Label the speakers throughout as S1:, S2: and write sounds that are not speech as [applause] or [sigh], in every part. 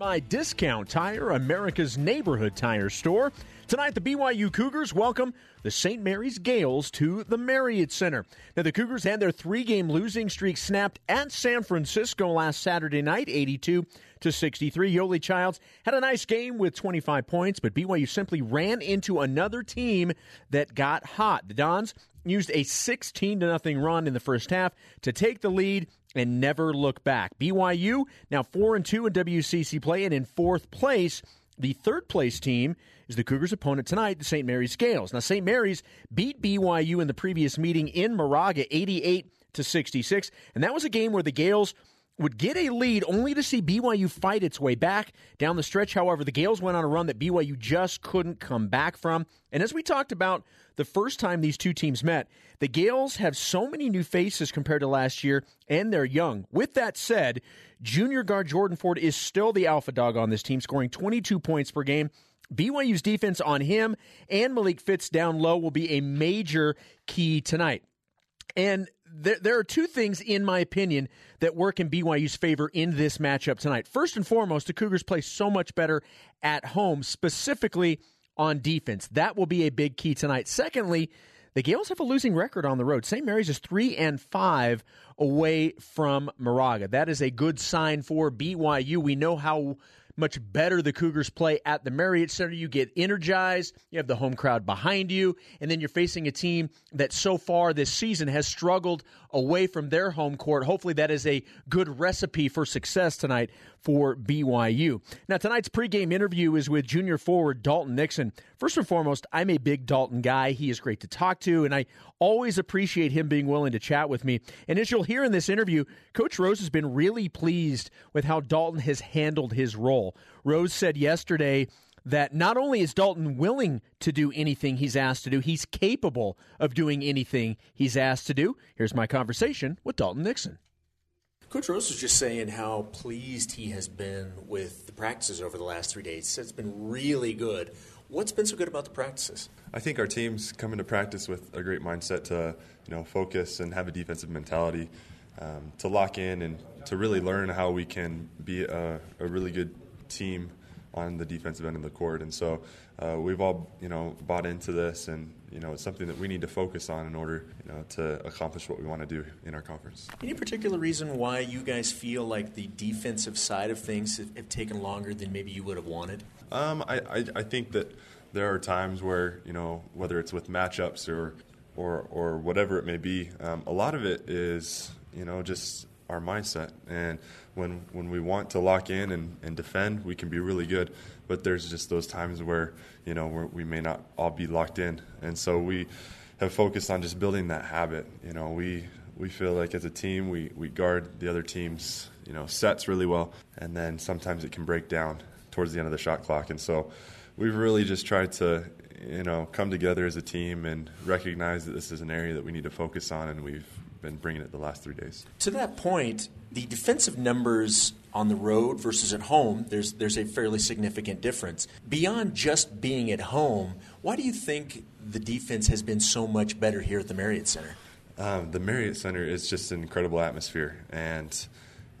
S1: My Discount Tire, America's neighborhood tire store. Tonight, the BYU Cougars welcome the St. Mary's Gaels to the Marriott Center. Now, the Cougars had their three game losing streak snapped at San Francisco last Saturday night, 82 to 63. Yoeli Childs had a nice game with 25 points, but BYU simply ran into another team that got hot. The Dons used a 16 to nothing run in the first half to take the lead and never look back. BYU now 4 and 2 in WCC play and in fourth place. The third place team is the Cougars' opponent tonight, the St. Mary's Gaels. Now, St. Mary's beat BYU in the previous meeting in Moraga 88 to 66, and that was a game where the Gaels would get a lead only to see BYU fight its way back. Down the stretch, however, the Gaels went on a run that BYU just couldn't come back from. And as we talked about the first time these two teams met, the Gaels have so many new faces compared to last year, and they're young. With that said, junior guard Jordan Ford is still the alpha dog on this team, scoring 22 points per game. BYU's defense on him and Malik Fitts down low will be a major key tonight. And there, there are two things, in my opinion, that work in BYU's favor in this matchup tonight. First and foremost, the Cougars play so much better at home, specifically on defense. That will be a big key tonight. Secondly, the Gaels have a losing record on the road. St. Mary's is three and five away from Moraga. That is a good sign for BYU. We know how much better the Cougars play at the Marriott Center. You get energized, you have the home crowd behind you, and then you're facing a team that so far this season has struggled away from their home court. Hopefully, that is a good recipe for success tonight for BYU. Now, tonight's pregame interview is with junior forward Dalton Nixon. First and foremost, I'm a big Dalton guy. He is great to talk to, and I always appreciate him being willing to chat with me. And as you'll hear in this interview, Coach Rose has been really pleased with how Dalton has handled his role. Rose said yesterday that not only is Dalton willing to do anything he's asked to do, he's capable of doing anything he's asked to do. Here's my conversation with Dalton Nixon.
S2: Coach Rose was just saying how pleased he has been with the practices over the last three days. It's been really good. What's been so good about the practices?
S3: I think our team's come into practice with a great mindset to, you know, focus and have a defensive mentality, um, to lock in and to really learn how we can be a, a really good team on the defensive end of the court. And so uh, we've all, you know, bought into this, and you know, it's something that we need to focus on in order, you know, to accomplish what we want to do in our conference.
S2: Any particular reason why you guys feel like the defensive side of things have, have taken longer than maybe you would have wanted?
S3: Um, I, I, I think that there are times where, you know, whether it's with matchups or or, or whatever it may be, um, a lot of it is, you know, just our mindset. And when when we want to lock in and, and defend, we can be really good. But there's just those times where you know we may not all be locked in, and so we have focused on just building that habit. You know, we we feel like as a team we, we guard the other team's you know sets really well, and then sometimes it can break down towards the end of the shot clock, and so we've really just tried to you know come together as a team and recognize that this is an area that we need to focus on, and we've been bringing it the last three days.
S2: To that point, the defensive numbers on the road versus at home, there's there's a fairly significant difference. Beyond just being at home, why do you think the defense has been so much better here at the Marriott Center?
S3: Um, the Marriott Center is just an incredible atmosphere, and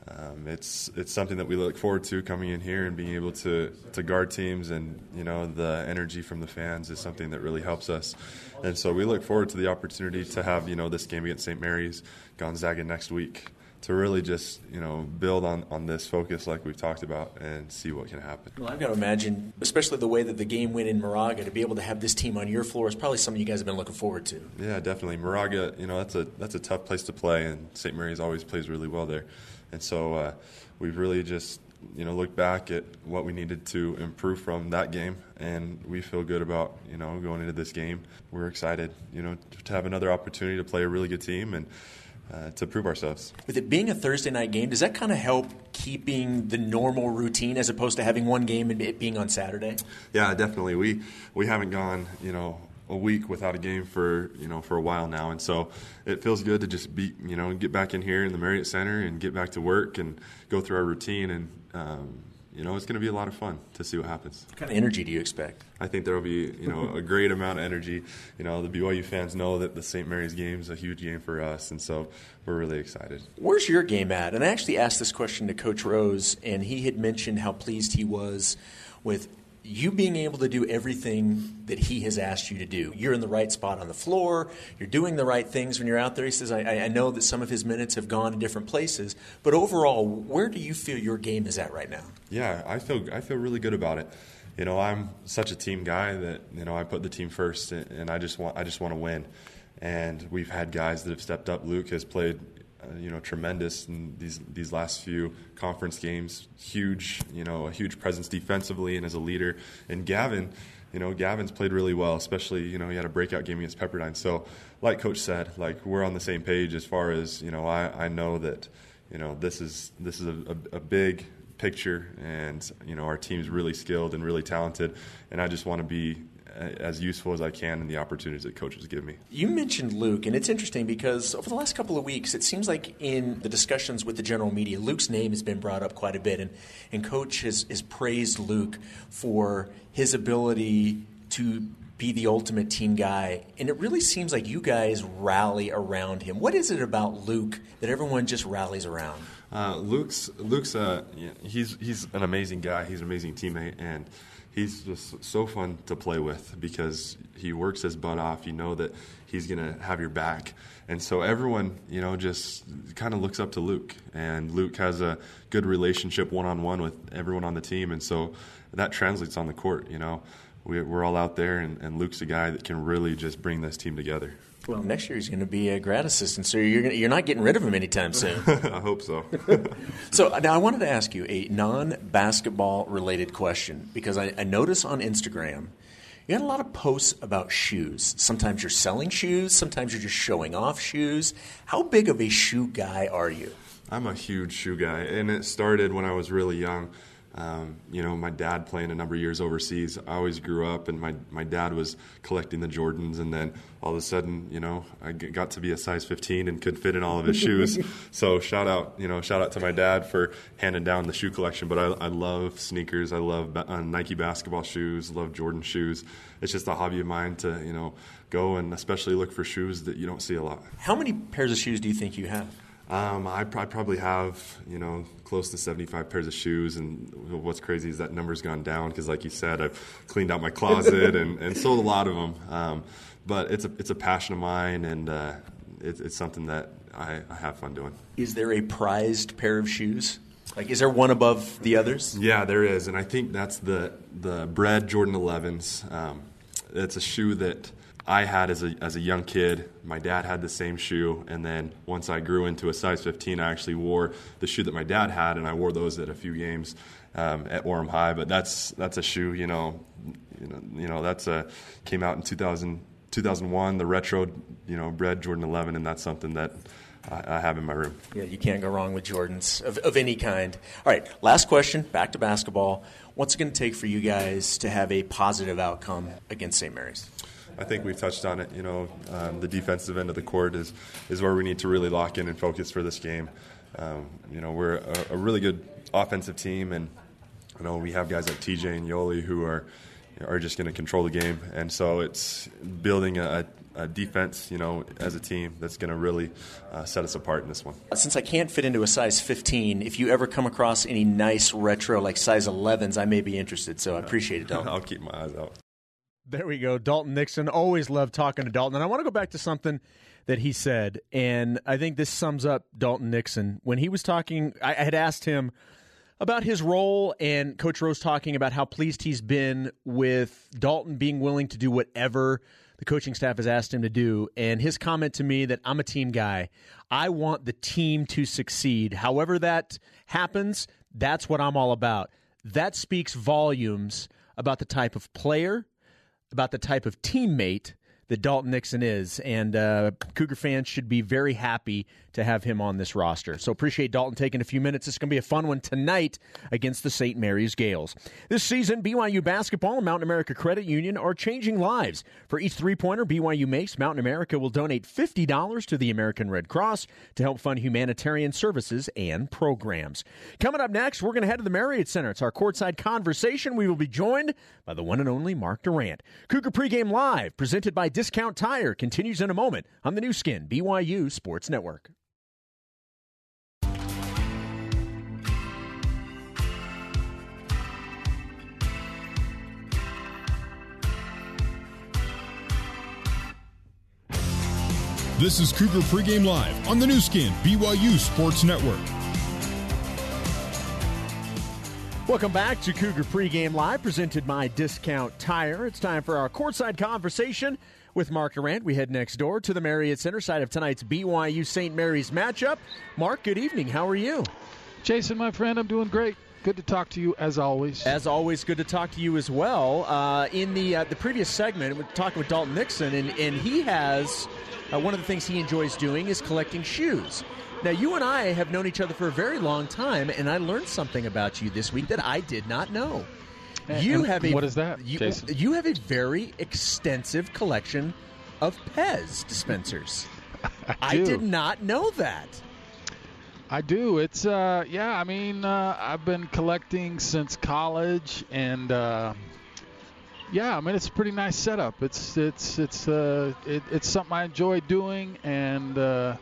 S3: um, it's it's something that we look forward to coming in here and being able to, to guard teams, and you know the energy from the fans is something that really helps us, and so we look forward to the opportunity to have you know this game against St. Mary's, Gonzaga next week, to really just you know build on, on this focus like we've talked about and see what can happen.
S2: Well, I've got to imagine, especially the way that the game went in Moraga, to be able to have this team on your floor is probably something you guys have been looking forward to.
S3: Yeah, definitely. Moraga, you know that's a that's a tough place to play, and St. Mary's always plays really well there. And so uh, we've really just you know looked back at what we needed to improve from that game, and we feel good about you know going into this game. We're excited, you know, to have another opportunity to play a really good team and. Uh, to prove ourselves.
S2: With it being a Thursday night game, does that kind of help keeping the normal routine as opposed to having one game and it being on Saturday?
S3: Yeah, definitely. We we haven't gone, you know, a week without a game for you know for a while now, and so it feels good to just be you know get back in here in the Marriott Center and get back to work and go through our routine and um, you know, it's going to be a lot of fun to see what happens.
S1: What kind of energy do you expect?
S3: I think there will be, you know, a great amount of energy. You know, the BYU fans know that the St. Mary's game is a huge game for us, and so we're really excited.
S1: Where's your game at? And I actually asked this question to Coach Rose, and he had mentioned how pleased he was with you being able to do everything that he has asked you to do. You're in the right spot on the floor. You're doing the right things when you're out there. He says, I, I, know that some of his minutes have gone to different places, but overall, where do you feel your game is at right now?
S3: Yeah, I feel I feel really good about it. You know, I'm such a team guy that you know I put the team first, and I just want I just want to win. And we've had guys that have stepped up. Luke has played uh, you know, tremendous in these these last few conference games. Huge, you know, a huge presence defensively and as a leader. And Gavin, you know, Gavin's played really well, especially you know he had a breakout game against Pepperdine. So, like Coach said, like we're on the same page as far as you know. I, I know that you know this is this is a, a, a big picture, and you know our team's really skilled and really talented, and I just want to be as useful as I can in the opportunities that coaches give me.
S1: You mentioned Luke, and it's interesting because over the last couple of weeks, it seems like in the discussions with the general media, Luke's name has been brought up quite a bit, and, and coach has, has praised Luke for his ability to be the ultimate team guy. And it really seems like you guys rally around him. What is it about Luke that everyone just rallies around?
S3: Uh, Luke's Luke's uh, he's he's an amazing guy. He's an amazing teammate, and he's just so fun to play with because he works his butt off. You know that he's going to have your back. And so everyone, you know, just kind of looks up to Luke. And Luke has a good relationship one on one with everyone on the team. And so that translates on the court, you know. We, are all out there, and, and Luke's a guy that can really just bring this team together.
S1: Well, next year he's going to be a grad assistant, so you're gonna, you're not getting rid of him anytime soon. [laughs]
S3: I hope so. [laughs]
S1: so now I wanted to ask you a non-basketball related question because I, I notice on Instagram you had a lot of posts about shoes. Sometimes you're selling shoes, sometimes you're just showing off shoes. How big of a shoe guy are you?
S3: I'm a huge shoe guy, and it started when I was really young. Um, you know, my dad playing a number of years overseas. I always grew up, and my, my dad was collecting the Jordans, and then all of a sudden, you know, I got to be a size 15 and could fit in all of his shoes. [laughs] so shout out, you know, shout out to my dad for handing down the shoe collection. But I, I love sneakers. I love uh, Nike basketball shoes. Love Jordan shoes. It's just a hobby of mine to, you know, go and especially look for shoes that you don't see a lot.
S1: How many pairs of shoes do you think you have?
S3: Um, I, I, probably have, you know, close to 75 pairs of shoes. And what's crazy is that number's gone down because, like you said, I've cleaned out my closet and, and sold a lot of them. Um, but it's a, it's a passion of mine, and uh, it, it's something that I, I have fun doing.
S1: Is there a prized pair of shoes? Like, is there one above the others?
S3: Yeah, there is, and I think that's the the Bred Jordan 11s. Um, it's a shoe that I had as a, as a young kid. My dad had the same shoe, and then once I grew into a size 15, I actually wore the shoe that my dad had, and I wore those at a few games um, at Orem High. But that's that's a shoe, you know, you know, you know that's a came out in 2000, 2001, the retro, you know, Bred Jordan 11, and that's something that I, I have in my room.
S1: Yeah, you can't go wrong with Jordans of, of any kind. All right, last question. Back to basketball. What's it going to take for you guys to have a positive outcome against St. Mary's?
S3: I think we've touched on it. You know, um, the defensive end of the court is is where we need to really lock in and focus for this game. Um, you know, we're a, a, really good offensive team, and you know we have guys like TJ and Yoeli who are are just going to control the game, and so it's building a, a defense, you know, as a team that's going to really uh, set us apart in this one.
S1: Since I can't fit into a size 15, if you ever come across any nice retro like size 11s, I may be interested. So I appreciate it, Dalton. [laughs]
S3: I'll keep my eyes out.
S4: There we go. Dalton Nixon. Always love talking to Dalton. And I want to go back to something that he said. And I think this sums up Dalton Nixon. When he was talking, I had asked him about his role, and Coach Rose talking about how pleased he's been with Dalton being willing to do whatever the coaching staff has asked him to do. And his comment to me that I'm a team guy. I want the team to succeed. However that happens, that's what I'm all about. That speaks volumes about the type of player about the type of teammate that Dalton Nixon is. And uh, Cougar fans should be very happy
S1: to have him on this roster. So appreciate Dalton taking a few minutes. It's going to be a fun one tonight against the St. Mary's Gaels. This season, BYU basketball and Mountain America Credit Union are changing lives. For each three pointer BYU makes, Mountain America will donate $50 to the American Red Cross to help fund humanitarian services and programs. Coming up next, we're going to head to the Marriott Center. It's our courtside conversation. We will be joined by the one and only Mark Durrant. Cougar Pregame Live, presented by Discount Tire, continues in a moment on the Nu Skin, BYU Sports Network.
S5: This is Cougar Pregame Live on the Nu Skin, BYU Sports Network.
S1: Welcome back to Cougar Pregame Live, presented by Discount Tire. It's time for our courtside conversation with Mark Durrant. We head next door to the Marriott Center side of tonight's BYU St. Mary's matchup. Mark, good evening. How are you?
S6: Jason, my friend, I'm doing great. Good to talk to you as always.
S1: As always, good to talk to you as well. Uh, in the uh, the previous segment, we're talking with Dalton Nixon, and, and he has uh, one of the things he enjoys doing is collecting shoes. Now, you and I have known each other for a very long time, and I learned something about you this week that I did not know.
S6: You and have a what is that?
S1: You,
S6: Jason?
S1: you have a very extensive collection of Pez dispensers. [laughs]
S6: I,
S1: I did not know that.
S6: I do. It's uh, yeah. I mean, uh, I've been collecting since college, and uh, yeah, I mean it's a pretty nice setup. It's it's it's uh, it, it's something I enjoy doing, and uh,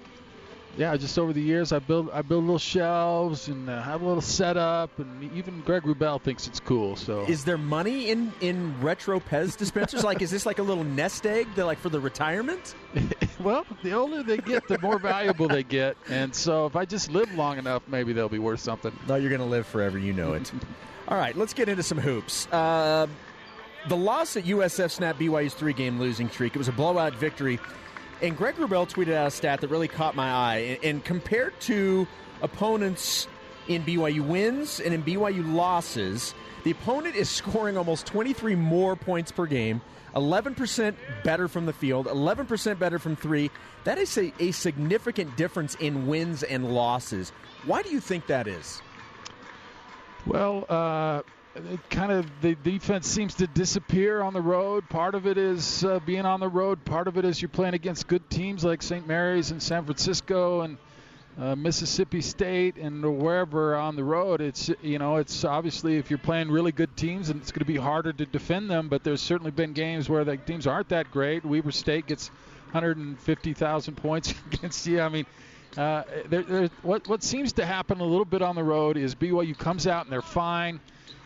S6: yeah, just over the years, I build I build little shelves and uh, have a little setup, and even Greg Wrubell thinks it's cool. So,
S1: is there money in in retro Pez dispensers? like, is this like a little nest egg? They're like for the retirement. [laughs]
S6: well, the older they get, the more valuable they get, and so if I just live long enough, maybe they'll be worth something.
S1: No, you're going to live forever. You know it. [laughs] All right, let's get into some hoops. Uh, the loss at USF snapped BYU's three-game losing streak. It was a blowout victory and Greg Wrubell tweeted out a stat that really caught my eye. And, and compared to opponents in BYU wins and in BYU losses, the opponent is scoring almost 23 more points per game, 11% better from the field, 11% better from three. That is a, a significant difference in wins and losses. Why do you think that is?
S6: Well, uh, kind of the defense seems to disappear on the road. Part of it is uh, being on the road. Part of it is you're playing against good teams like St. Mary's and San Francisco and uh, Mississippi State and wherever on the road. It's you know it's obviously if you're playing really good teams and it's going to be harder to defend them. But there's certainly been games where the teams aren't that great. Weber State gets 150,000 points [laughs] against you. I mean. Uh, there, there, what what seems to happen a little bit on the road is BYU comes out and they're fine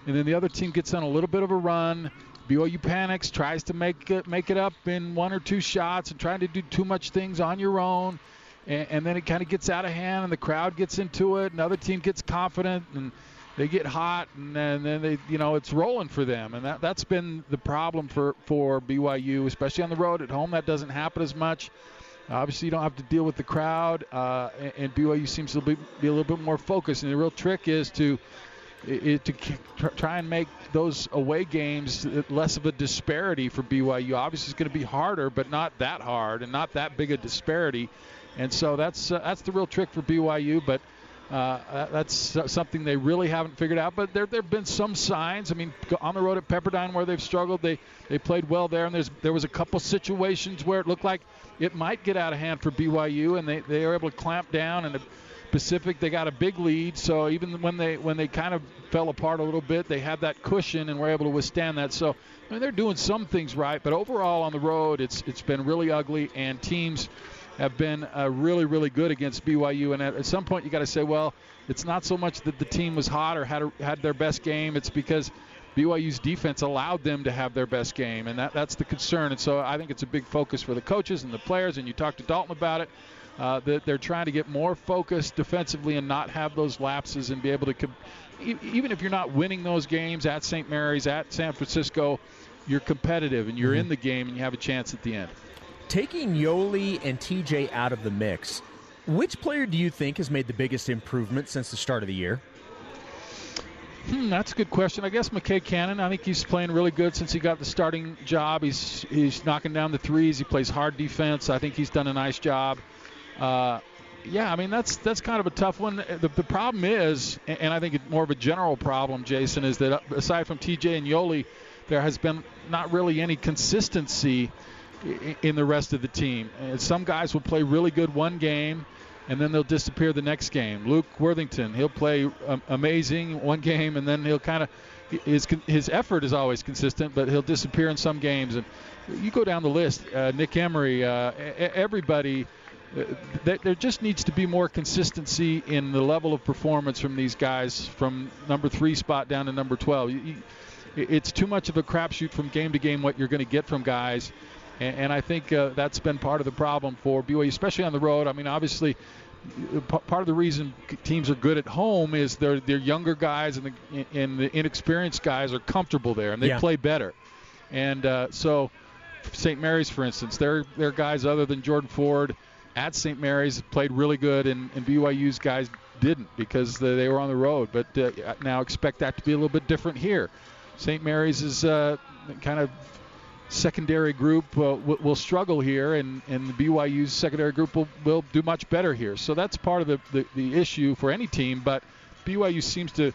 S6: and then the other team gets on a little bit of a run. BYU panics, tries to make it, make it up in one or two shots, and trying to do too much things on your own. And, and then it kind of gets out of hand, and the crowd gets into it. And another team gets confident, and they get hot, and then, then they, you know, it's rolling for them. And that that's been the problem for for BYU, especially on the road. At home, that doesn't happen as much. Obviously, you don't have to deal with the crowd, uh, and, and BYU seems to be, be a little bit more focused. And the real trick is to it, to try and make those away games less of a disparity for BYU. Obviously, it's going to be harder, but not that hard and not that big a disparity. And so that's uh, that's the real trick for BYU. But uh, that's something they really haven't figured out. But there there have been some signs. I mean, on the road at Pepperdine where they've struggled, they they played well there, and there's there was a couple situations where it looked like it might get out of hand for BYU, and they they were able to clamp down and. Pacific they got a big lead, so even when they when they kind of fell apart a little bit, they had that cushion and were able to withstand that. So I mean, they're doing some things right, but overall on the road, it's it's been really ugly, and teams have been uh, really really good against BYU. And at, at some point, you got to say, well, it's not so much that the team was hot or had a, had their best game; it's because BYU's defense allowed them to have their best game, and that, that's the concern. And so I think it's a big focus for the coaches and the players. And you talked to Dalton about it uh, that they're trying to get more focused defensively and not have those lapses and be able to, com- even if you're not winning those games at St. Mary's, at San Francisco, you're competitive and you're mm-hmm. in the game and you have a chance at the end.
S1: Taking Yoeli and TJ out of the mix, which player do you think has made the biggest improvement since the start of the year?
S6: Hmm, that's a good question. I guess McKay Cannon. I think he's playing really good since he got the starting job. He's he's knocking down the threes. He plays hard defense. I think he's done a nice job. Uh, Yeah, I mean that's that's kind of a tough one. The, the problem is, and I think it's more of a general problem, Jason, is that aside from TJ and Yoeli, there has been not really any consistency in the rest of the team. And some guys will play really good one game, and then they'll disappear the next game. Luke Worthington, he'll play um, amazing one game, and then he'll kind of his his effort is always consistent, but he'll disappear in some games. And you go down the list, uh, Nick Emery, uh, everybody. Uh, there just needs to be more consistency in the level of performance from these guys from number three spot down to number 12. It's too much of a crapshoot from game to game what you're going to get from guys. And, I think uh, that's been part of the problem for BYU, especially on the road. I mean, obviously, part of the reason teams are good at home is they're they're younger guys and the and the inexperienced guys are comfortable there and they yeah. play better. And uh, so, St. Mary's, for instance, their their guys other than Jordan Ford at St. Mary's played really good, and, and BYU's guys didn't because they were on the road. But uh, now expect that to be a little bit different here. St. Mary's is uh, kind of secondary group uh, will, will, struggle here, and, and the BYU's secondary group will, will do much better here. So that's part of the, the, the issue for any team, but BYU seems to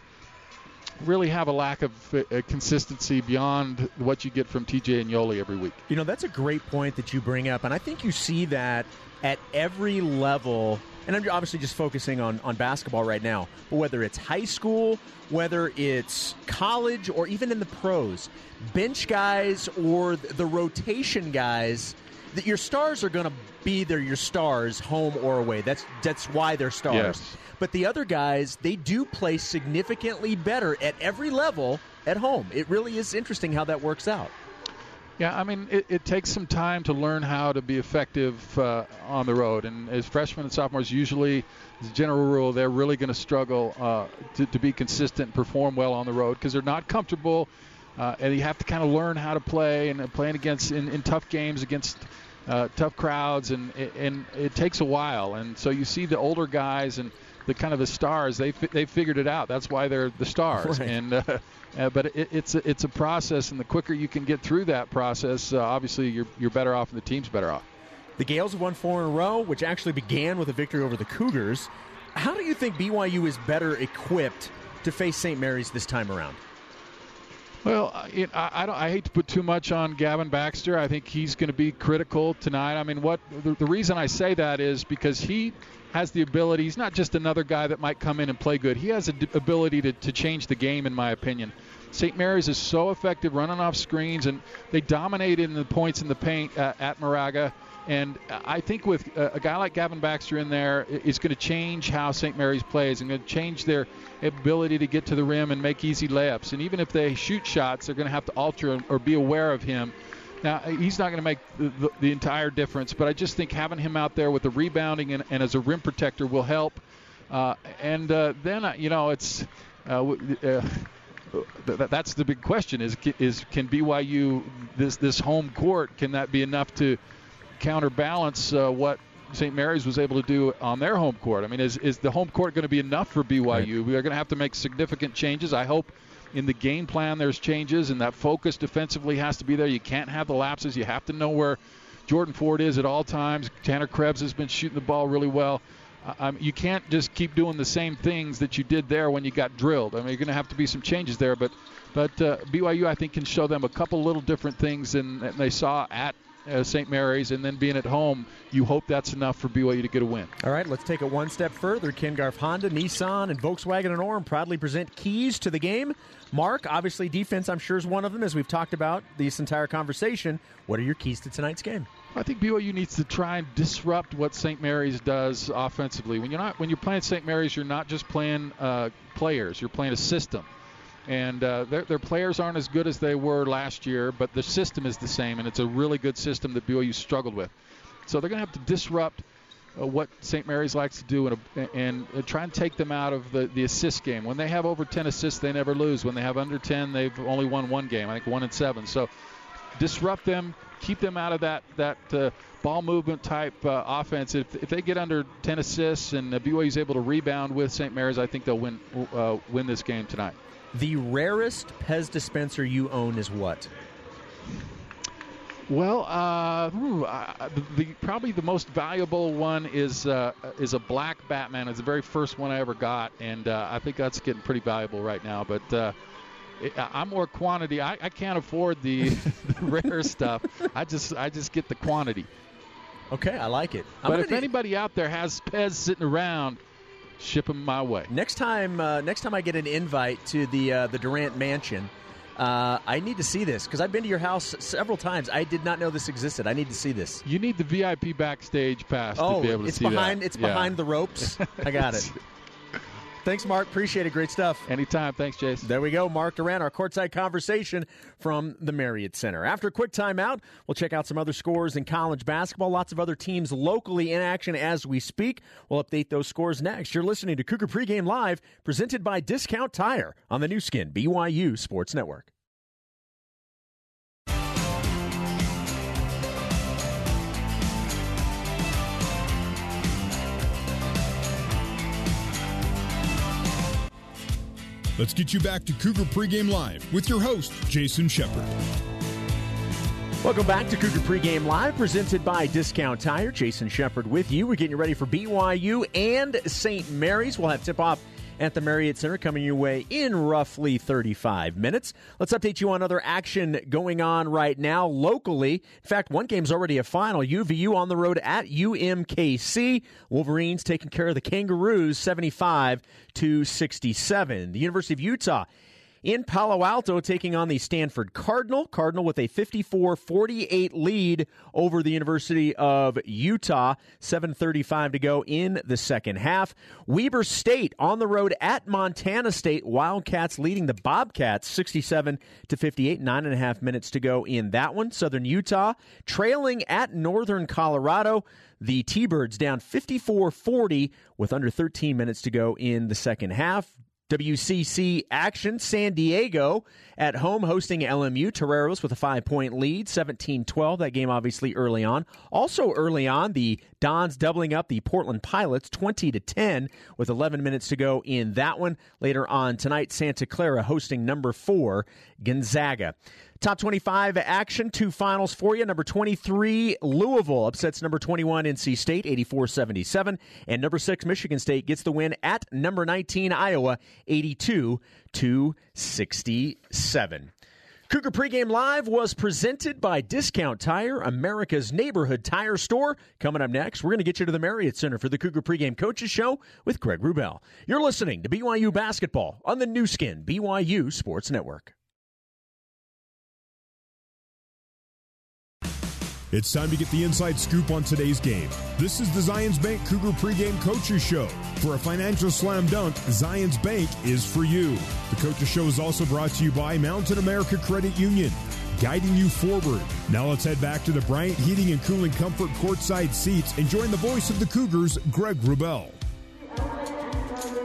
S6: really have a lack of uh, consistency beyond what you get from TJ and Yoeli every week.
S1: You know, that's a great point that you bring up, and I think you see that at every level and I'm obviously just focusing on, on basketball right now, but whether it's high school, whether it's college, or even in the pros, bench guys or the rotation guys, that your stars are going to be there, your stars, home or away. That's that's why they're stars. Yes. But the other guys, they do play significantly better at every level at home. It really is interesting how that works out.
S6: Yeah, I mean, it, it, takes some time to learn how to be effective uh, on the road. And as freshmen and sophomores, usually, as a general rule, they're really going to struggle uh, to, to be consistent and perform well on the road because they're not comfortable. Uh, and you have to kind of learn how to play and playing against in, in tough games against uh, tough crowds, and and it takes a while. And so you see the older guys and the kind of the stars they they figured it out. That's why they're the stars.
S1: Right.
S6: And uh, uh, but it, it's a, it's a process, and the quicker you can get through that process, uh, obviously you're you're better off, and the team's better off.
S1: The Gaels have won four in a row, which actually began with a victory over the Cougars. How do you think BYU is better equipped to face St. Mary's this time around?
S6: Well, it, I, I, don't. I hate to put too much on Gavin Baxter. I think he's going to be critical tonight. I mean, what the, the reason I say that is because he has the ability. He's not just another guy that might come in and play good. He has the ability to, to change the game, in my opinion. St. Mary's is so effective running off screens, and they dominate in the points in the paint uh, at Moraga. And I think with a guy like Gavin Baxter in there, it's going to change how St. Mary's plays and going to change their ability to get to the rim and make easy layups. And even if they shoot shots, they're going to have to alter or be aware of him now, he's not going to make the, the, the, entire difference, but I just think having him out there with the rebounding and, and as a rim protector will help. Uh, and uh, then, uh, you know, it's uh, uh that's the big question: is is can BYU this this home court can that be enough to counterbalance uh, what St. Mary's was able to do on their home court? I mean, is is the home court going to be enough for BYU? Right. We are going to have to make significant changes. I hope in the game plan there's changes and that focus defensively has to be there. You can't have the lapses. You have to know where Jordan Ford is at all times. Tanner Krebs has been shooting the ball really well. Um, you can't just keep doing the same things that you did there when you got drilled. I mean, you're going to have to be some changes there, but but uh, BYU I think can show them a couple little different things than, than they saw at uh, St. Mary's, and then being at home, you hope that's enough for BYU to get a win.
S1: All right, let's take it one step further. Ken Garff Honda, Nissan, and Volkswagen and Orem proudly present keys to the game. Mark, obviously defense, I'm sure is one of them, as we've talked about this entire conversation. What are your keys to tonight's game?
S6: I think BYU needs to try and disrupt what St. Mary's does offensively. When you're not when you're playing St. Mary's, you're not just playing uh, players; you're playing a system and uh, their, their players aren't as good as they were last year, but the system is the same, and it's a really good system that BYU struggled with. So they're going to have to disrupt uh, what St. Mary's likes to do and, and uh, try and take them out of the, the assist game. When they have over 10 assists, they never lose. When they have under 10, they've only won one game. I think one and seven. So disrupt them, keep them out of that that uh, ball movement type uh, offense. If, if they get under 10 assists and uh, BYU is able to rebound with St. Mary's, I think they'll win win this game tonight.
S1: The rarest Pez dispenser you own is what?
S6: Well, uh, uh, the, probably the most valuable one is uh, is a black Batman. It's the very first one I ever got, and uh, I think that's getting pretty valuable right now. But uh, it, I'm more quantity. I, I can't afford the, [laughs] the rare stuff. I just I just get the quantity.
S1: Okay, I like it.
S6: I'm but if anybody out there has Pez sitting around, ship them my way.
S1: Next time, uh, next time I get an invite to the uh, the Durrant Mansion, uh, I need to see this because I've been to your house several times. I did not know this existed. I need to see this.
S6: You need the VIP backstage pass
S1: oh,
S6: to be able to
S1: it's
S6: see
S1: behind,
S6: that.
S1: It's yeah. behind the ropes. I got it. [laughs] Thanks, Mark. Appreciate it. Great stuff.
S6: Anytime. Thanks, Jason.
S1: There we go. Mark Durrant, our courtside conversation from the Marriott Center. After a quick timeout, we'll check out some other scores in college basketball. Lots of other teams locally in action as we speak. We'll update those scores next. You're listening to Cougar Pregame Live, presented by Discount Tire on the Nu Skin BYU Sports Network.
S5: Let's get you back to Cougar Pregame Live with your host, Jason Shepard.
S1: Welcome back to Cougar Pregame Live, presented by Discount Tire. Jason Shepard with you. We're getting you ready for BYU and St. Mary's. We'll have tip off at the Marriott Center coming your way in roughly 35 minutes. Let's update you on other action going on right now locally. In fact, one game's already a final. UVU on the road at UMKC. Wolverines taking care of the Kangaroos 75 to 67. The University of Utah in Palo Alto taking on the Stanford Cardinal. Cardinal with a 54 48 lead over the University of Utah. 7.35 to go in the second half. Weber State on the road at Montana State. Wildcats leading the Bobcats 67 to 58. Nine and a half minutes to go in that one. Southern Utah trailing at Northern Colorado. The T Birds down 54 40 with under 13 minutes to go in the second half. WCC action. San Diego at home hosting LMU. Toreros with a five point lead, 17 12. That game obviously early on. Also early on, the Dons doubling up the Portland Pilots 20 to 10 with 11 minutes to go in that one. Later on tonight, Santa Clara hosting number four, Gonzaga. Top 25 action, two finals for you. Number 23, Louisville upsets number 21, NC State, 84 77. And number 6, Michigan State gets the win at number 19, Iowa, 82 to 67. Cougar Pregame Live was presented by Discount Tire, America's neighborhood tire store. Coming up next, we're going to get you to the Marriott Center for the Cougar Pregame Coaches Show with Greg Wrubell. You're listening to BYU Basketball on the Nu Skin, BYU Sports Network.
S5: It's time to get the inside scoop on today's game. This is the Zions Bank Cougar pregame coaches show. For a financial slam dunk, Zions Bank is for you. The coaches show is also brought to you by Mountain America Credit Union, guiding you forward. Now let's head back to the Bryant Heating and Cooling Comfort courtside seats and join the voice of the Cougars, Greg Wrubell.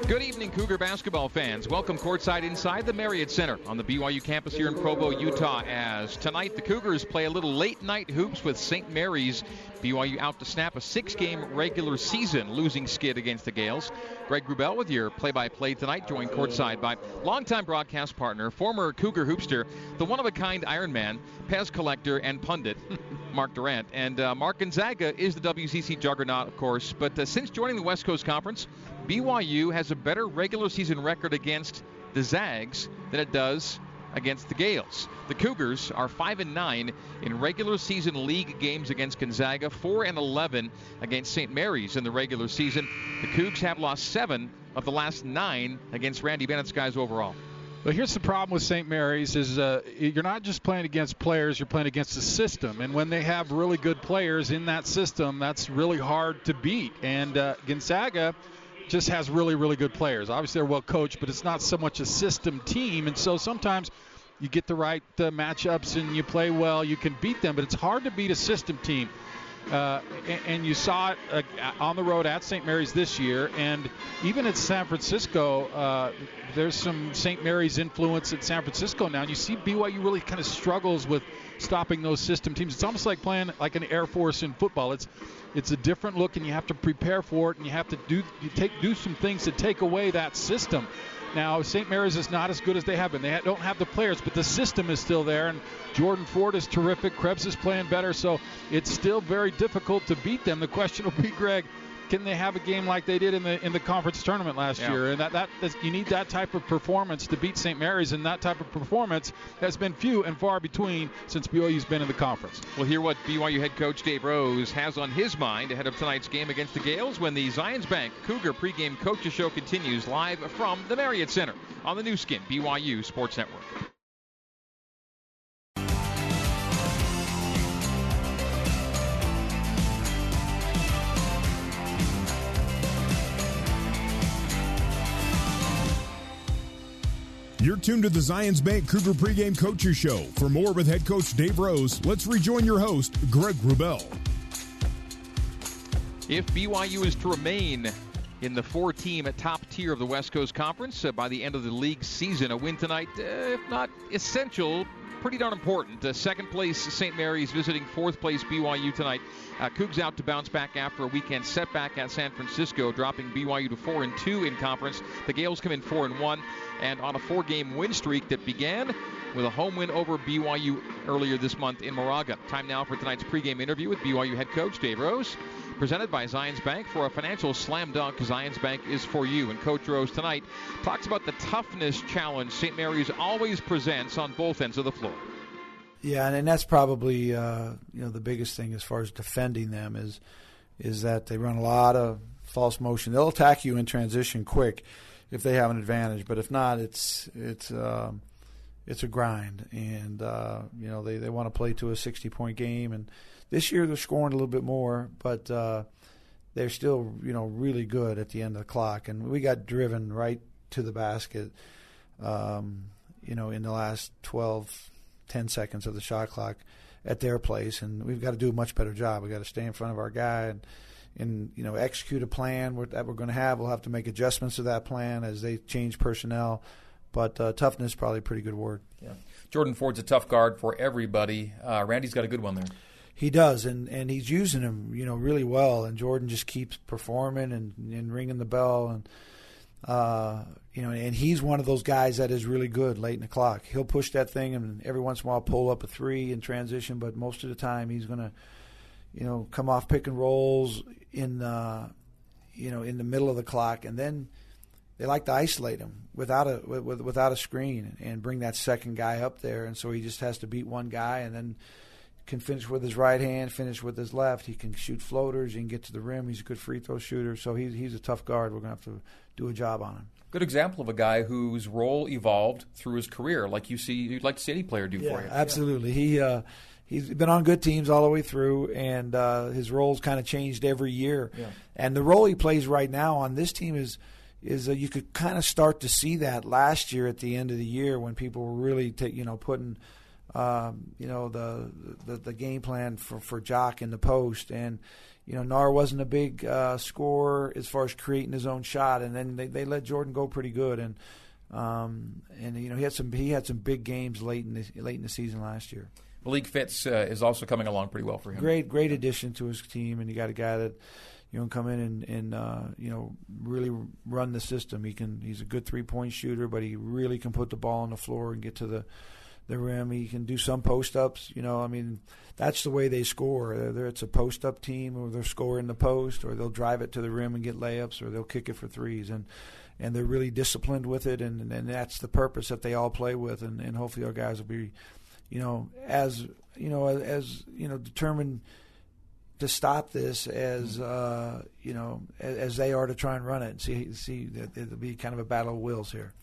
S7: Good evening, Cougar basketball fans. Welcome courtside inside the Marriott Center on the BYU campus here in Provo, Utah. As tonight the Cougars play a little late night hoops with St. Mary's. BYU out to snap a six game regular season losing skid against the Gaels. Greg Wrubell with your play by play tonight, joined courtside by longtime broadcast partner, former Cougar hoopster, the one of a kind Ironman, Pez collector, and pundit. [laughs] Mark Durrant. And uh, Mark Gonzaga is the WCC juggernaut, of course. But uh, since joining the West Coast Conference, BYU has a better regular season record against the Zags than it does against the Gaels. The Cougars are 5 and 9 in regular season league games against Gonzaga, 4 and 11 against St. Mary's in the regular season. The Cougs have lost 7 of the last 9 against Randy Bennett's guys overall.
S6: But here's the problem with St. Mary's is uh, you're not just playing against players, you're playing against a system. And when they have really good players in that system, that's really hard to beat. And uh, Gonzaga just has really, really good players. Obviously, they're well coached, but it's not so much a system team. And so sometimes you get the right uh, matchups and you play well, you can beat them. But it's hard to beat a system team. Uh, and, and, you saw it uh, on the road at St. Mary's this year, and even at San Francisco, uh, there's some St. Mary's influence at San Francisco now. And you see BYU really kind of struggles with stopping those system teams. It's almost like playing like an Air Force in football. It's it's a different look, and you have to prepare for it, and you have to do you take do some things to take away that system. Now, St. Mary's is not as good as they have been. They don't have the players, but the system is still there. And Jordan Ford is terrific. Krebs is playing better, so it's still very difficult to beat them. The question will be, Greg, can they have a game like they did in the in the conference tournament last yeah. year? And that, that you need that type of performance to beat St. Mary's, and that type of performance has been few and far between since BYU's been in the conference.
S7: We'll hear what BYU head coach Dave Rose has on his mind ahead of tonight's game against the Gaels when the Zions Bank Cougar pregame coaches show continues live from the Marriott Center on the Nu Skin BYU Sports Network.
S5: You're tuned to the Zions Bank Cougar pregame coaches show. For more with head coach Dave Rose, let's rejoin your host, Greg Wrubell.
S7: If BYU is to remain in the four-team top tier of the West Coast Conference uh, by the end of the league season, a win tonight, uh, if not essential, pretty darn important. Uh, second place St. Mary's visiting fourth place BYU tonight. Uh, Cougs out to bounce back after a weekend setback at San Francisco, dropping BYU to four and two in conference. The Gaels come in four and one, and on a four-game win streak that began with a home win over BYU earlier this month in Moraga. Time now for tonight's pregame interview with BYU head coach Dave Rose, presented by Zions Bank for a financial slam dunk. Zions Bank is for you. And Coach Rose tonight talks about the toughness challenge St. Mary's always presents on both ends of the floor.
S8: Yeah, and, and that's probably uh, you know the biggest thing as far as defending them is is that they run a lot of false motion. They'll attack you in transition quick if they have an advantage, but if not, it's it's um, it's a grind, and uh, you know they, they want to play to a sixty point game, and this year they're scoring a little bit more, but uh, they're still you know really good at the end of the clock, and we got driven right to the basket, um, you know, in the last 12, 10 seconds of the shot clock at their place, and we've got to do a much better job. We've got to stay in front of our guy and, and you know, execute a plan that we're going to have. We'll have to make adjustments to that plan as they change personnel. But uh, toughness probably a pretty good word.
S9: Yeah. Jordan Ford's a tough guard for everybody. Uh, Randy's got a good one there.
S8: He does, and, and he's using him, you know, really well. And Jordan just keeps performing and, and ringing the bell. And uh, you know, and he's one of those guys that is really good late in the clock. He'll push that thing and every once in a while pull up a three in transition, but most of the time he's going to, you know, come off pick and rolls in, uh, you know, in the middle of the clock, and then they like to isolate him without a with, without a screen and bring that second guy up there, and so he just has to beat one guy and then can finish with his right hand, finish with his left. He can shoot floaters. He can get to the rim. He's a good free throw shooter. So he's he's a tough guard. We're gonna have to do a job on him.
S9: Good example of a guy whose role evolved through his career, like you see, you'd like to see any player do
S8: yeah,
S9: for you.
S8: Absolutely. Yeah. He uh, he's been on good teams all the way through, and uh, his roles kind of changed every year. Yeah. And the role he plays right now on this team is is uh, you could kind of start to see that last year at the end of the year when people were really t- you know putting um, you know the, the, the game plan for for Jock in the post, and you know Naar wasn't a big uh, scorer as far as creating his own shot, and then they, they let Jordan go pretty good, and um, and you know he had some he had some big games late in the late in the season last year.
S9: Malik Fitts uh, is also coming along pretty well for him.
S8: Great great addition to his team, and you got a guy that you know come in and, and uh, you know really run the system. He can he's a good three point shooter, but he really can put the ball on the floor and get to the the rim. He can do some post ups. You know, I mean, that's the way they score. Either it's a post up team, or they'll score in the post, or they'll drive it to the rim and get layups, or they'll kick it for threes. And and they're really disciplined with it, and and that's the purpose that they all play with. And, and hopefully our guys will be, you know, as you know, as you know, determined to stop this as uh, you know as, as, they are to try and run it and see see that it'll be kind of a battle of wills here.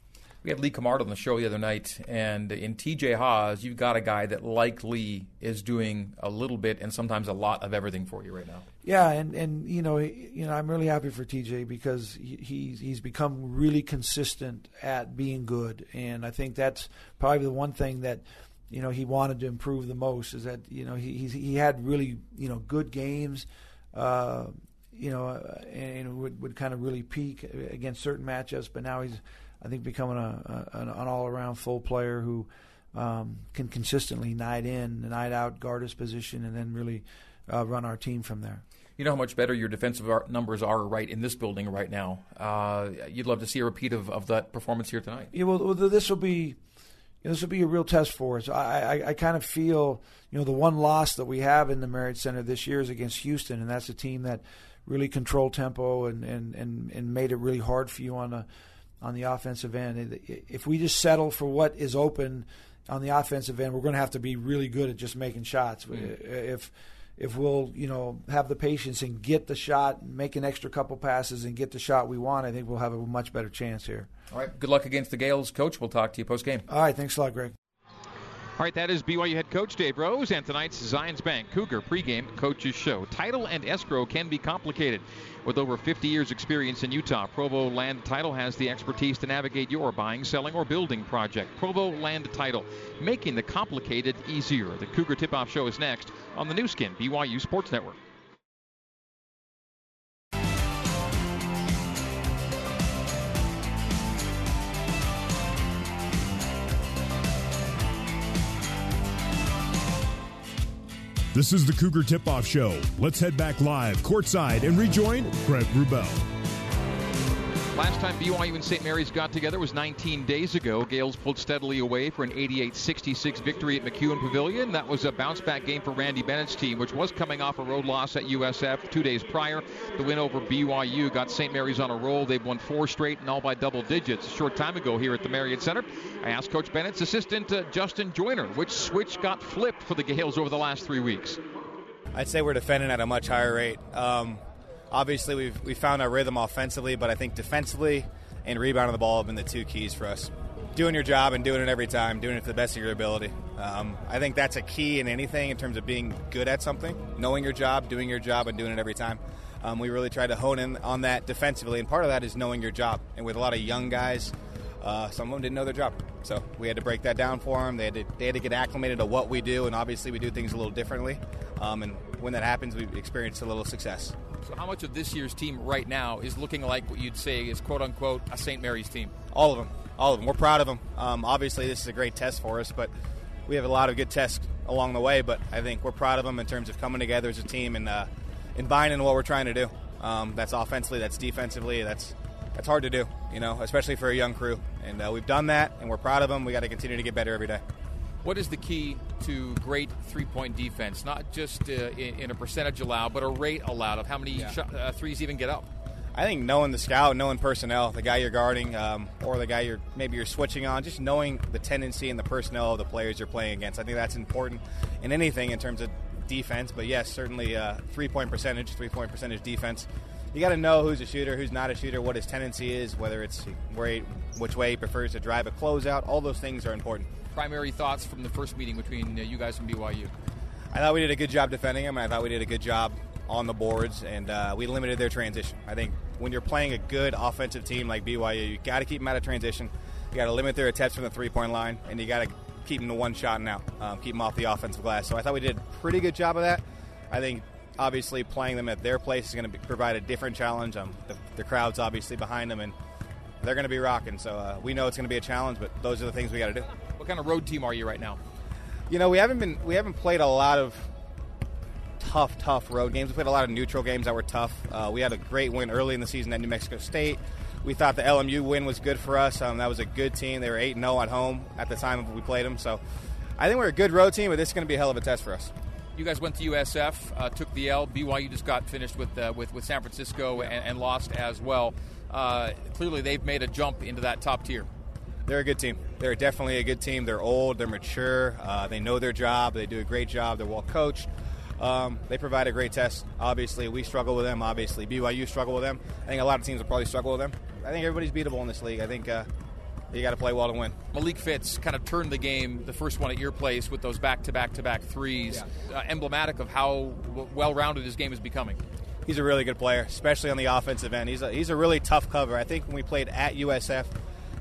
S9: We had Lee Cummard on the show the other night, and in TJ Haws, you've got a guy that, like Lee, is doing a little bit and sometimes a lot of everything for you right now.
S8: Yeah, and, and you know, you know, I'm really happy for TJ because he, he's he's become really consistent at being good, and I think that's probably the one thing that you know he wanted to improve the most is that you know he he had really you know good games. Uh, you know, and would, would kind of really peak against certain matchups, but now he's I think becoming a, a an all around full player who um, can consistently night in, night out, guard his position, and then really uh, run our team from there.
S9: You know how much better your defensive numbers are right in this building right now. Uh, you'd love to see a repeat of, of that performance here tonight.
S8: Yeah, well, this will be this will be a real test for us. I, I, I kind of feel, you know, the one loss that we have in the Marriott Center this year is against Houston, and that's a team that really controlled tempo and, and, and, and made it really hard for you on the on the offensive end. If we just settle for what is open on the offensive end, we're going to have to be really good at just making shots. Mm. If if we'll you know have the patience and get the shot, make an extra couple passes, and get the shot we want, I think we'll have a much better chance here.
S9: All right. Good luck against the Gaels, coach. We'll talk to you post game.
S8: All right. Thanks a lot, Greg.
S7: All right, that is BYU head coach Dave Rose and tonight's Zions Bank Cougar pregame coaches show. Title and escrow can be complicated. With over 50 years experience in Utah, Provo Land Title has the expertise to navigate your buying, selling, or building project. Provo Land Title, making the complicated easier. The Cougar Tip-Off Show is next on the Nu Skin BYU Sports Network.
S5: This is the Cougar Tip Off Show. Let's head back live, courtside, and rejoin Brent Wrubell.
S7: Last time BYU and St. Mary's got together was 19 days ago. Gaels pulled steadily away for an 88-66 victory at McKeon Pavilion. That was a bounce-back game for Randy Bennett's team, which was coming off a road loss at USF two days prior. The win over BYU got St. Mary's on a roll. They've won four straight and all by double digits. A short time ago here at the Marriott Center, I asked Coach Bennett's assistant uh, Justin Joyner which switch got flipped for the Gaels over the last three weeks.
S10: I'd say we're defending at a much higher rate. Um, obviously we've we found our rhythm offensively, but I think defensively and rebounding the ball have been the two keys for us. Doing your job and doing it every time, doing it to the best of your ability. Um, I think that's a key in anything in terms of being good at something, knowing your job, doing your job, and doing it every time. Um, we really tried to hone in on that defensively, and part of that is knowing your job. And with a lot of young guys, uh, some of them didn't know their job, so we had to break that down for them. They had to, they had to get acclimated to what we do, and obviously we do things a little differently. Um, and when that happens, we experience a little success.
S9: So, how much of this year's team right now is looking like what you'd say is "quote unquote" a St. Mary's team?
S10: All of them, all of them. We're proud of them. Um, obviously, this is a great test for us, but we have a lot of good tests along the way. But I think we're proud of them in terms of coming together as a team and uh, and buying into what we're trying to do. Um, that's offensively, that's defensively, that's that's hard to do, you know, especially for a young crew. And uh, we've done that, and we're proud of them. We got to continue to get better every day.
S9: What is the key to great three point defense? Not just uh, in, in, a percentage allowed, but a rate allowed of how many yeah. uh, threes even get up?
S10: I think knowing the scout, knowing personnel, the guy you're guarding, um, or the guy you're maybe you're switching on, just knowing the tendency and the personnel of the players you're playing against. I think that's important in anything in terms of defense. But yes, certainly uh, three point percentage, three point percentage defense. You got to know who's a shooter, who's not a shooter, what his tendency is, whether it's where he, which way he prefers to drive a closeout. All those things are important
S9: primary thoughts from the first meeting between uh, you guys and BYU?
S10: I thought we did a good job defending them. I thought we did a good job on the boards, and uh, we limited their transition. I think when you're playing a good offensive team like BYU, you got to keep them out of transition. You got to limit their attempts from the three-point line, and you got to keep them to one shot and out, um, keep them off the offensive glass. So I thought we did a pretty good job of that. I think obviously playing them at their place is going to provide a different challenge. Um, the, the crowd's obviously behind them, and they're going to be rocking. So uh, we know it's going to be a challenge, but those are the things we got to do.
S9: What kind of road team are you right now?
S10: You know, we haven't been we haven't played a lot of tough, tough road games. We played a lot of neutral games that were tough. Uh, we had a great win early in the season at New Mexico State. We thought the LMU win was good for us. Um, that was a good team. They were 8 0 at home at the time we played them. So I think we're a good road team, but this is going to be a hell of a test for us.
S9: You guys went to USF, uh, took the L. BYU just got finished with uh, with, with San Francisco and, and lost as well uh, clearly they've made a jump into that top tier.
S10: They're a good team. They're definitely a good team. They're old. They're mature. Uh, they know their job. They do a great job. They're well coached. Um, they provide a great test. Obviously, we struggle with them. Obviously, BYU struggle with them. I think a lot of teams will probably struggle with them. I think everybody's beatable in this league. I think uh, you got to play well to win.
S9: Malik Fitts kind of turned the game, the first one at your place, with those back to back to back threes, yeah. uh, emblematic of how well rounded his game is becoming
S10: he's a really good player, especially on the offensive end. He's a, he's a really tough cover. I think when we played at USF,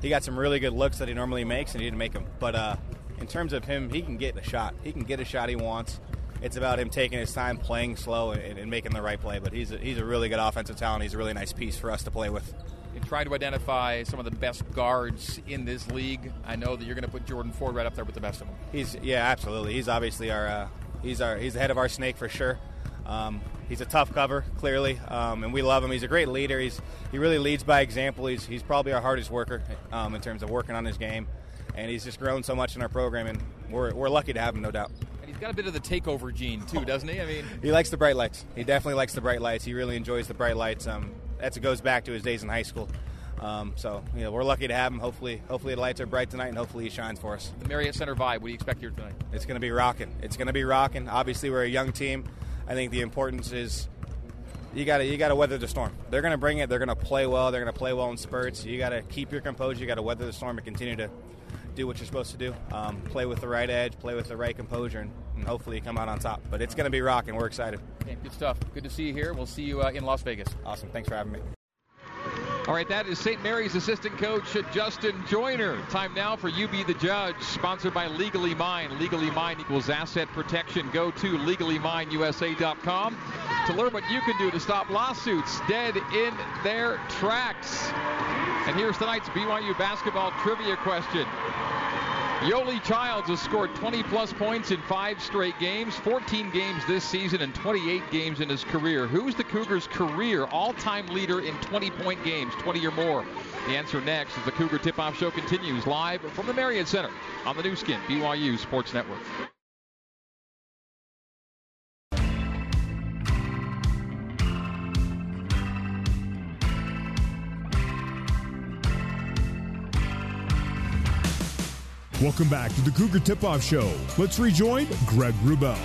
S10: he got some really good looks that he normally makes, and he didn't make them. But uh, in terms of him, he can get a shot. He can get a shot he wants. It's about him taking his time, playing slow, and, and making the right play. But he's a, he's a really good offensive talent. He's a really nice piece for us to play with.
S9: In trying to identify some of the best guards in this league, I know that you're going to put Jordan Ford right up there with the best of them.
S10: He's yeah, absolutely. He's obviously our uh, he's our he's the head of our snake for sure. Um, he's a tough cover, clearly, um, and we love him. He's a great leader. He's he really leads by example. He's he's probably our hardest worker um, in terms of working on his game, and he's just grown so much in our program, and we're we're lucky to have him, no doubt.
S9: And he's got a bit of the takeover gene too, doesn't he? I mean, [laughs]
S10: he likes the bright lights. He definitely likes the bright lights. He really enjoys the bright lights. Um, that goes back to his days in high school. Um, so you know, we're lucky to have him. Hopefully, hopefully the lights are bright tonight, and hopefully he shines for us.
S9: The Marriott Center vibe. What do you expect here tonight?
S10: It's going to be rocking. It's going to be rocking. Obviously, we're a young team. I think the importance is you got to you got to weather the storm. They're going to bring it. They're going to play well. They're going to play well in spurts. You got to keep your composure. You got to weather the storm and continue to do what you're supposed to do. Um, play with the right edge, play with the right composure, and, and hopefully you come out on top. But it's going to be rocking. We're excited.
S9: Okay, good stuff. Good to see you here. We'll see you uh, in Las Vegas.
S10: Awesome. Thanks for having me.
S7: All right, that is St. Mary's assistant coach Justin Joyner. Time now for You Be the Judge, sponsored by Legally Mine. Legally Mine equals asset protection. Go to legallymineusa.com to learn what you can do to stop lawsuits dead in their tracks. And here's tonight's BYU basketball trivia question. Yoeli Childs has scored 20 plus points in five straight games, 14 games this season, and 28 games in his career. Who's the Cougars' career all-time leader in 20-point games, 20 or more? The answer next as the Cougar Tip-Off Show continues live from the Marriott Center on the Nu Skin BYU Sports Network.
S5: Welcome back to the Cougar Tip Off Show. Let's rejoin Greg Wrubell.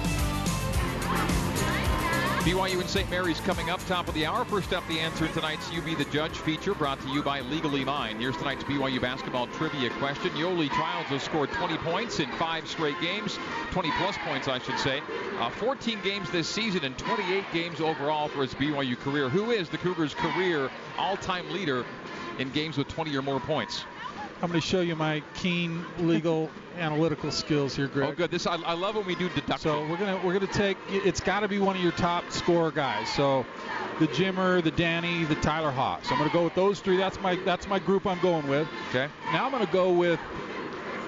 S7: BYU and St. Mary's coming up top of the hour. First up, the answer tonight's You Be the Judge feature brought to you by Legally Mine. Here's tonight's BYU basketball trivia question. Yoeli Childs has scored 20 points in five straight games, 20 plus points, I should say. Uh, 14 games this season and 28 games overall for his BYU career. Who is the Cougars' career all-time leader in games with 20 or more points?
S6: I'm going to show you my keen legal [laughs] analytical skills here, Greg.
S7: Oh, good. This I, I love when we do deduction.
S6: So we're gonna we're gonna take. It's got to be one of your top scorer guys. So the Jimmer, the Danny, the Tyler Haws. So I'm going to go with those three. That's my that's my group I'm going with.
S7: Okay.
S6: Now I'm going to go with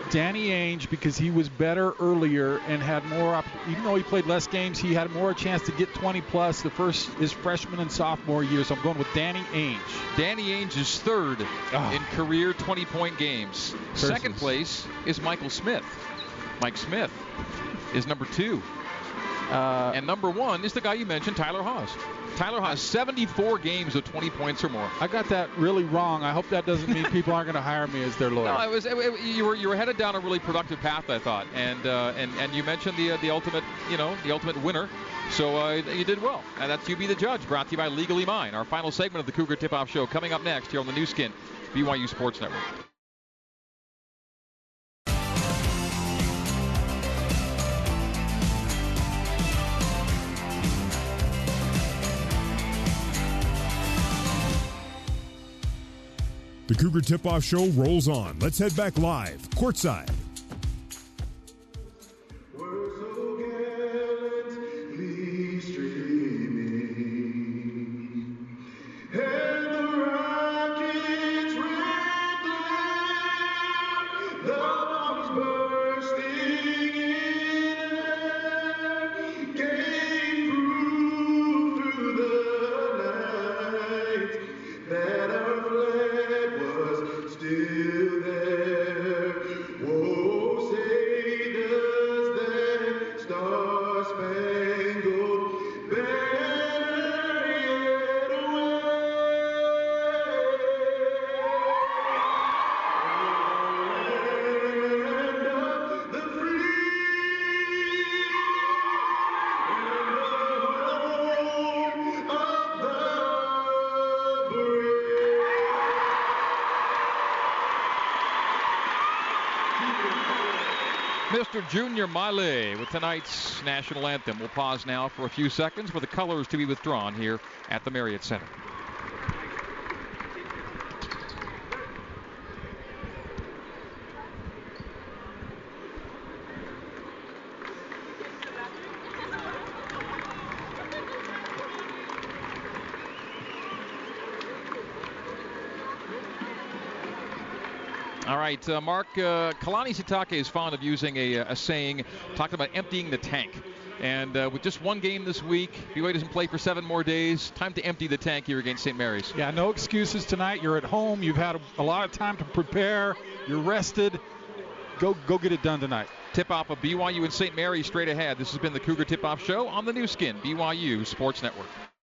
S6: Danny Ainge because he was better earlier and had more. Op- even though he played less games, he had more chance to get 20 plus the first his freshman and sophomore year. So I'm going with Danny Ainge.
S7: Danny Ainge is third
S6: Oh.
S7: in career 20-point games. Second place is Michael Smith. Mike Smith is number two.
S6: Uh,
S7: And number one is the guy you mentioned, Tyler Haws. Tyler Haws, 74 games of 20 points or more.
S6: I got that really wrong. I hope that doesn't mean people aren't going to hire me as their lawyer. [laughs]
S7: No, it was it, it- you were you were headed down a really productive path, I thought, and uh, and and you mentioned the uh, the ultimate you know the ultimate winner, so uh, you did well. And that's you be the judge. Brought to you by Legally Mine. Our final segment of the Cougar Tip Off Show coming up next here on the Nu Skin, BYU Sports Network.
S5: The Cougar Tip Off Show rolls on. Let's head back live, courtside.
S7: Junior Miley with tonight's national anthem. We'll pause now for a few seconds for the colors to be withdrawn here at the Marriott Center. Uh, Mark, uh, Kalani Sitake is fond of using a, a saying, talking about emptying the tank. And uh, with just one game this week, BYU doesn't play for seven more days. Time to empty the tank here against St. Mary's.
S6: Yeah, no excuses tonight. You're at home. You've had a, a lot of time to prepare. You're rested. Go, go get it done tonight.
S7: Tip off of BYU and St. Mary's straight ahead. This has been the Cougar Tip Off Show on the Nu Skin, BYU Sports Network.